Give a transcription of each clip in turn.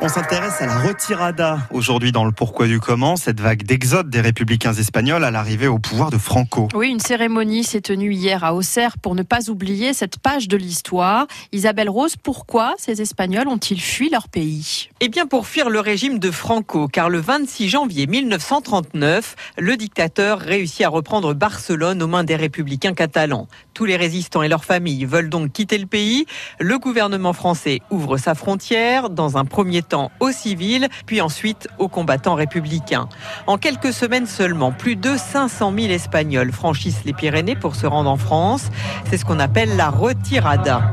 On s'intéresse à la retirada aujourd'hui dans le pourquoi du comment, cette vague d'exode des républicains espagnols à l'arrivée au pouvoir de Franco. Oui, une cérémonie s'est tenue hier à Auxerre pour ne pas oublier cette page de l'histoire. Isabelle Rose, pourquoi ces Espagnols ont-ils fui leur pays? Eh bien pour fuir le régime de Franco, car le 26 janvier 1939, le dictateur réussit à reprendre Barcelone aux mains des républicains catalans. Tous les résistants et leurs familles veulent donc quitter le pays. Le gouvernement français ouvre sa frontière dans un premier temps aux civils, puis ensuite aux combattants républicains. En quelques semaines seulement, plus de 500 000 Espagnols franchissent les Pyrénées pour se rendre en France. C'est ce qu'on appelle la retirada.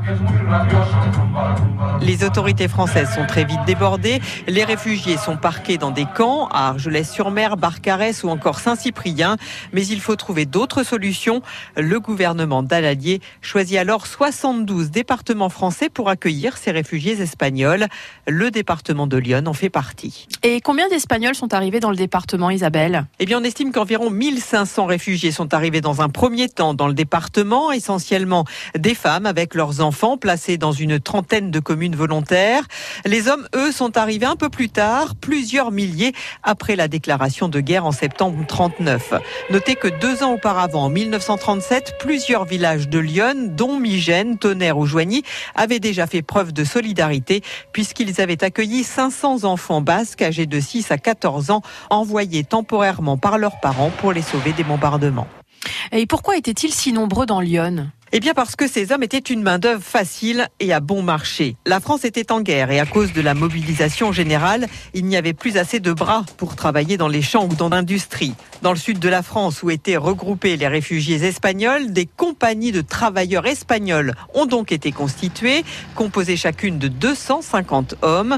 Les autorités françaises sont très vite débordées. Les réfugiés sont parqués dans des camps à Argelès-sur-Mer, Barcarès ou encore Saint-Cyprien. Mais il faut trouver d'autres solutions. Le gouvernement d'Alalier choisit alors 72 départements français pour accueillir ces réfugiés espagnols. Le département de Lyon en fait partie. Et combien d'Espagnols sont arrivés dans le département, Isabelle? Eh bien, on estime qu'environ 1500 réfugiés sont arrivés dans un premier temps dans le département, essentiellement des femmes avec leurs enfants placés dans une trentaine de communes volontaires. Les hommes, eux, sont arrivés un peu plus tard, plusieurs milliers après la déclaration de guerre en septembre 39. Notez que deux ans auparavant, en 1937, plusieurs villages de Lyon, dont Migène, Tonnerre ou Joigny, avaient déjà fait preuve de solidarité puisqu'ils avaient accueilli 500 enfants basques âgés de 6 à 14 ans envoyés temporairement par leurs parents pour les sauver des bombardements. Et pourquoi étaient-ils si nombreux dans Lyon? Eh bien parce que ces hommes étaient une main-d'œuvre facile et à bon marché. La France était en guerre et à cause de la mobilisation générale, il n'y avait plus assez de bras pour travailler dans les champs ou dans l'industrie. Dans le sud de la France où étaient regroupés les réfugiés espagnols, des compagnies de travailleurs espagnols ont donc été constituées, composées chacune de 250 hommes.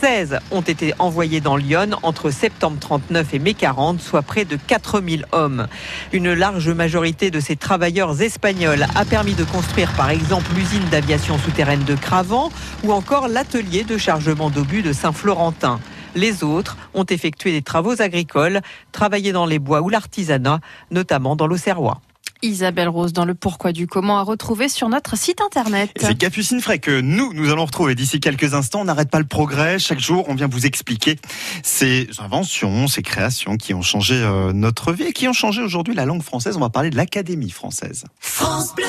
16 ont été envoyés dans Lyon entre septembre 39 et mai 40, soit près de 4000 hommes. Une large majorité de ces travailleurs espagnols a permis de construire par exemple l'usine d'aviation souterraine de Cravant ou encore l'atelier de chargement d'obus de Saint-Florentin. Les autres ont effectué des travaux agricoles, travaillé dans les bois ou l'artisanat, notamment dans l'Auxerrois. Isabelle Rose dans le pourquoi du comment à retrouver sur notre site internet. C'est Capucine Fray que nous, nous allons retrouver d'ici quelques instants. On n'arrête pas le progrès. Chaque jour, on vient vous expliquer ces inventions, ces créations qui ont changé euh, notre vie et qui ont changé aujourd'hui la langue française. On va parler de l'Académie française. France Bleu